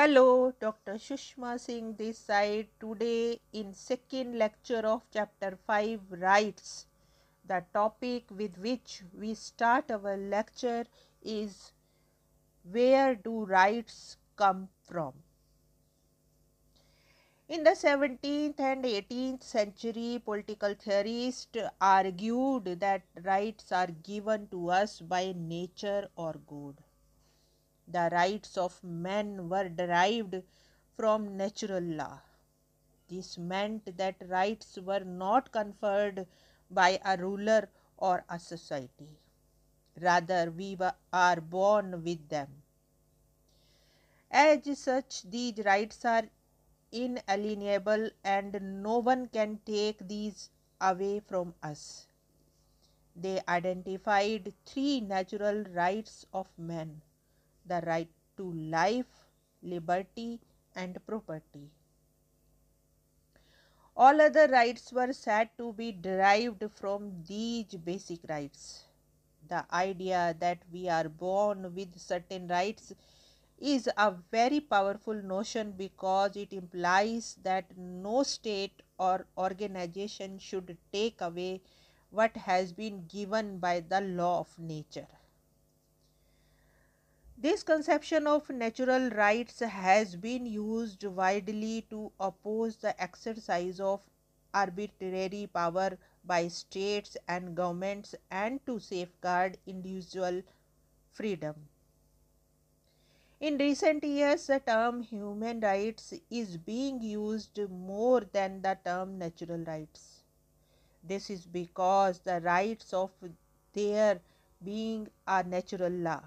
Hello, Dr. Shushma Singh this side. Today in second lecture of chapter 5 rights. The topic with which we start our lecture is where do rights come from? In the 17th and 18th century, political theorists argued that rights are given to us by nature or God the rights of men were derived from natural law. This meant that rights were not conferred by a ruler or a society. Rather, we are born with them. As such, these rights are inalienable and no one can take these away from us. They identified three natural rights of men the right to life, liberty, and property. All other rights were said to be derived from these basic rights. The idea that we are born with certain rights is a very powerful notion because it implies that no state or organization should take away what has been given by the law of nature. This conception of natural rights has been used widely to oppose the exercise of arbitrary power by states and governments and to safeguard individual freedom. In recent years, the term human rights is being used more than the term natural rights. This is because the rights of their being are natural law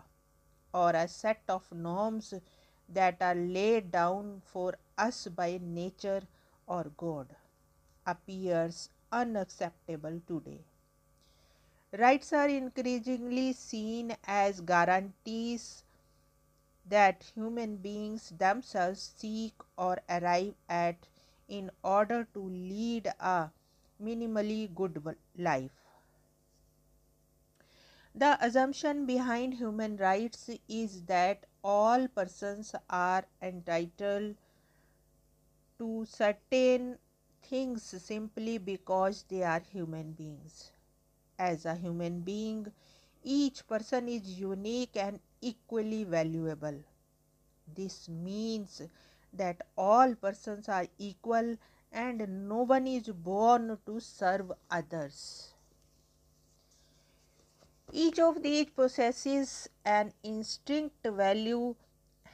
or a set of norms that are laid down for us by nature or God appears unacceptable today. Rights are increasingly seen as guarantees that human beings themselves seek or arrive at in order to lead a minimally good life. The assumption behind human rights is that all persons are entitled to certain things simply because they are human beings. As a human being, each person is unique and equally valuable. This means that all persons are equal and no one is born to serve others. Each of these possesses an instinct value,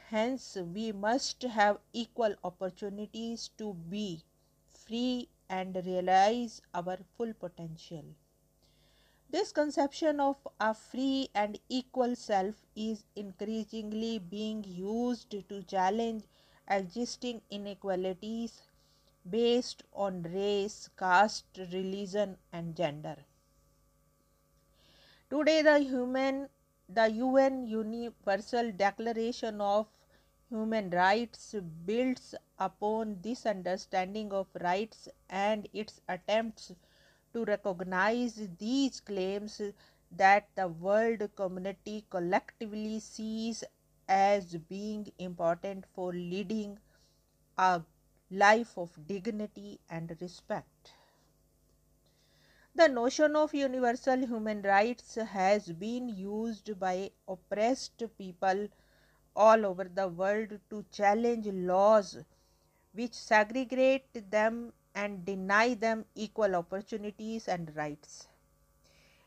hence, we must have equal opportunities to be free and realize our full potential. This conception of a free and equal self is increasingly being used to challenge existing inequalities based on race, caste, religion, and gender. Today, the human, the UN Universal Declaration of Human Rights builds upon this understanding of rights and its attempts to recognize these claims that the world community collectively sees as being important for leading a life of dignity and respect. The notion of universal human rights has been used by oppressed people all over the world to challenge laws which segregate them and deny them equal opportunities and rights.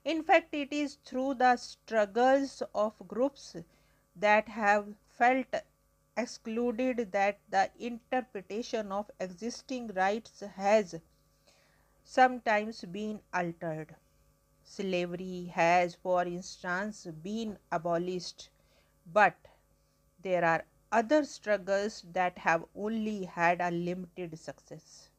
In fact, it is through the struggles of groups that have felt excluded that the interpretation of existing rights has sometimes been altered. Slavery has, for instance, been abolished, but there are other struggles that have only had a limited success.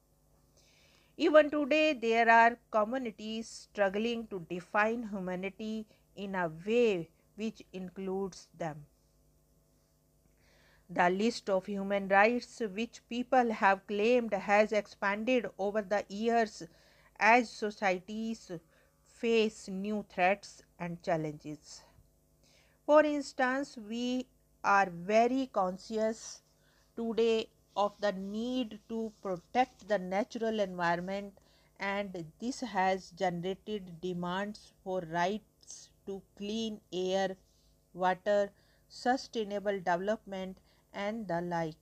Even today, there are communities struggling to define humanity in a way which includes them. The list of human rights which people have claimed has expanded over the years as societies face new threats and challenges. For instance, we are very conscious today of the need to protect the natural environment and this has generated demands for rights to clean air, water, sustainable development and the like.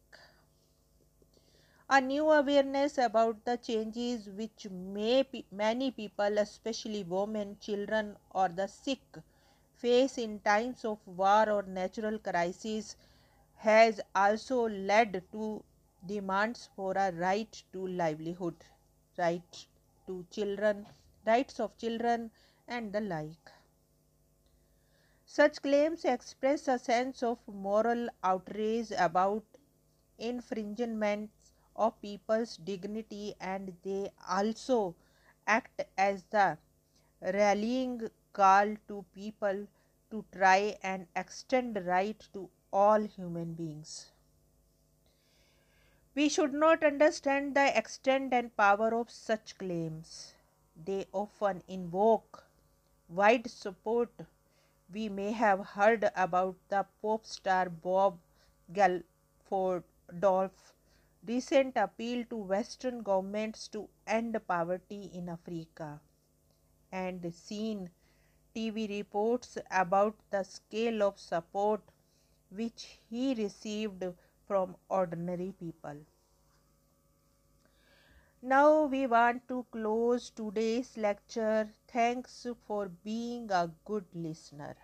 A new awareness about the changes which may many people, especially women, children, or the sick, face in times of war or natural crisis has also led to demands for a right to livelihood, right to children, rights of children, and the like. Such claims express a sense of moral outrage about infringements of people's dignity and they also act as the rallying call to people to try and extend right to all human beings. We should not understand the extent and power of such claims. They often invoke wide support. We may have heard about the pop star Bob Geldof recent appeal to Western governments to end poverty in Africa and seen TV reports about the scale of support which he received from ordinary people. Now we want to close today's lecture. Thanks for being a good listener.